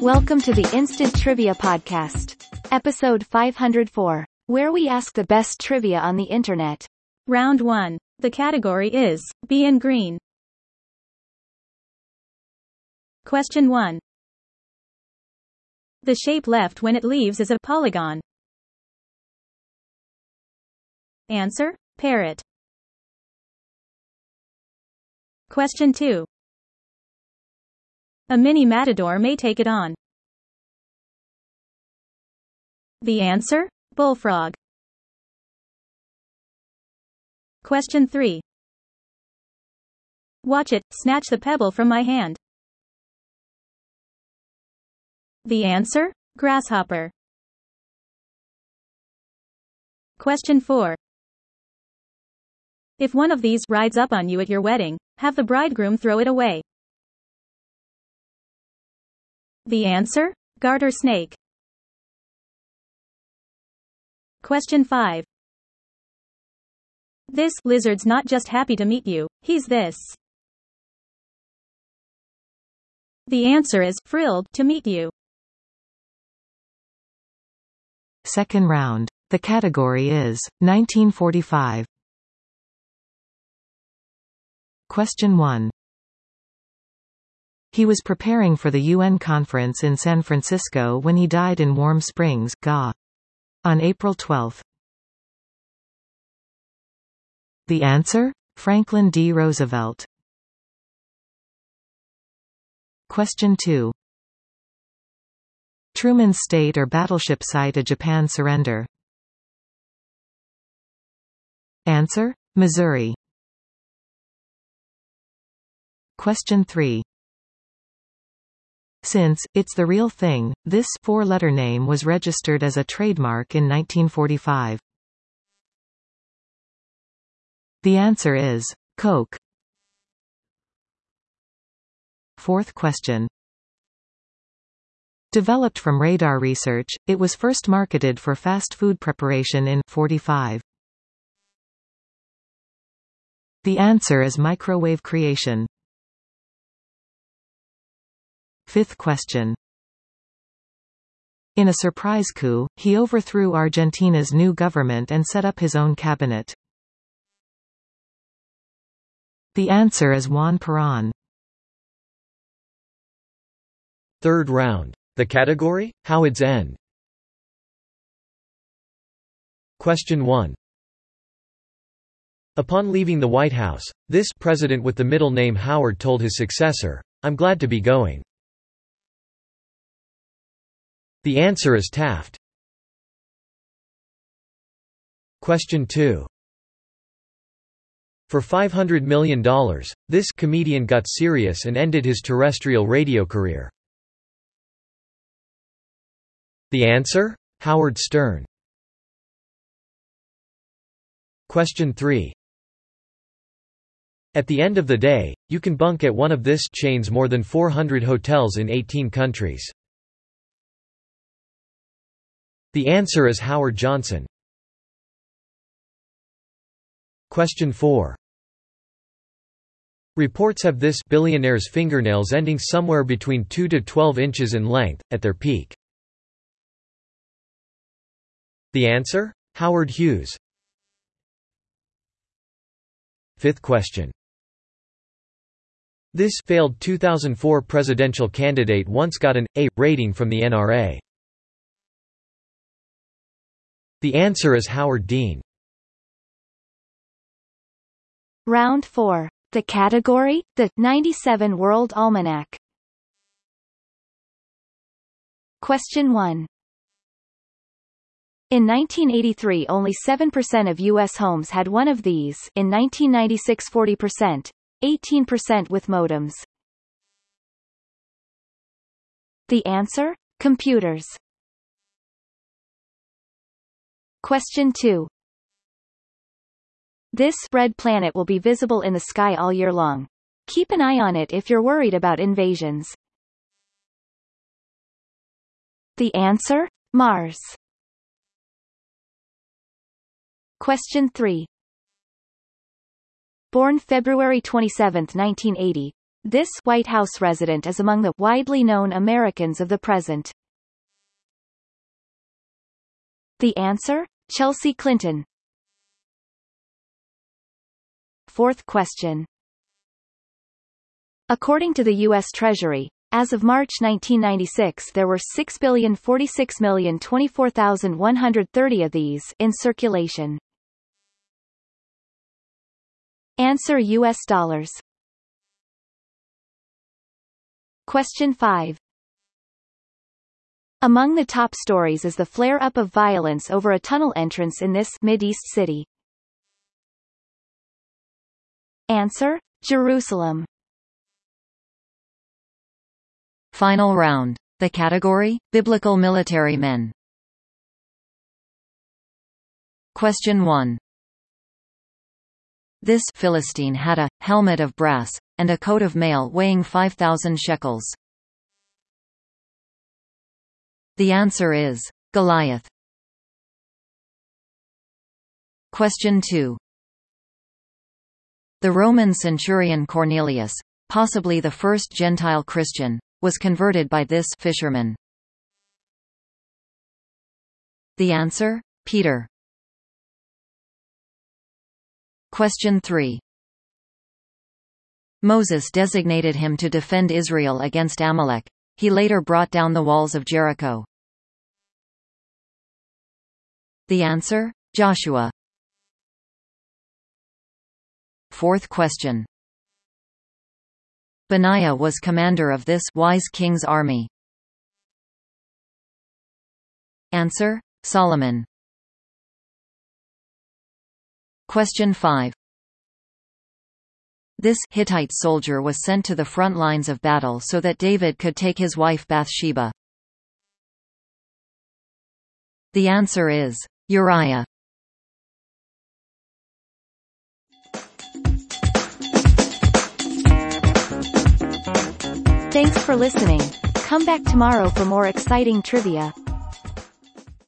Welcome to the Instant Trivia Podcast. Episode 504, where we ask the best trivia on the internet. Round 1. The category is B in green. Question 1. The shape left when it leaves is a polygon. Answer: Parrot. Question 2. A mini matador may take it on. The answer? Bullfrog. Question 3. Watch it, snatch the pebble from my hand. The answer? Grasshopper. Question 4. If one of these rides up on you at your wedding, have the bridegroom throw it away. The answer? Garter snake. Question 5. This lizard's not just happy to meet you, he's this. The answer is thrilled to meet you. Second round. The category is 1945. Question 1. He was preparing for the UN conference in San Francisco when he died in Warm Springs, GA. On April 12. The answer? Franklin D. Roosevelt. Question 2. Truman's state or battleship site a Japan surrender. Answer? Missouri. Question 3. Since, It's the Real Thing, this four-letter name was registered as a trademark in 1945. The answer is Coke. Fourth question. Developed from radar research, it was first marketed for fast food preparation in 45. The answer is microwave creation. Fifth question. In a surprise coup, he overthrew Argentina's new government and set up his own cabinet. The answer is Juan Perón. Third round. The category? Howard's End. Question 1. Upon leaving the White House, this president with the middle name Howard told his successor, I'm glad to be going. The answer is Taft. Question 2. For $500 million, this comedian got serious and ended his terrestrial radio career. The answer? Howard Stern. Question 3. At the end of the day, you can bunk at one of this chain's more than 400 hotels in 18 countries. The answer is Howard Johnson. Question 4. Reports have this billionaire's fingernails ending somewhere between 2 to 12 inches in length, at their peak. The answer? Howard Hughes. Fifth question. This failed 2004 presidential candidate once got an A rating from the NRA. The answer is Howard Dean. Round 4. The category? The 97 World Almanac. Question 1. In 1983 only 7% of U.S. homes had one of these in 1996 40%, 18% with modems. The answer? Computers. Question 2. This red planet will be visible in the sky all year long. Keep an eye on it if you're worried about invasions. The answer? Mars. Question 3. Born February 27, 1980, this White House resident is among the widely known Americans of the present. The answer? Chelsea Clinton. Fourth question. According to the U.S. Treasury, as of March 1996 there were 6,046,024,130 of these in circulation. Answer U.S. dollars. Question 5. Among the top stories is the flare-up of violence over a tunnel entrance in this Mideast city. Answer: Jerusalem. Final round. The category, Biblical Military Men. Question 1. This Philistine had a helmet of brass, and a coat of mail weighing 5,000 shekels. The answer is Goliath. Question 2. The Roman centurion Cornelius, possibly the first Gentile Christian, was converted by this fisherman. The answer? Peter. Question 3. Moses designated him to defend Israel against Amalek. He later brought down the walls of Jericho. The answer? Joshua. Fourth question. Benaiah was commander of this wise king's army. Answer: Solomon. Question 5. This Hittite soldier was sent to the front lines of battle so that David could take his wife Bathsheba. The answer is Uriah. Thanks for listening. Come back tomorrow for more exciting trivia.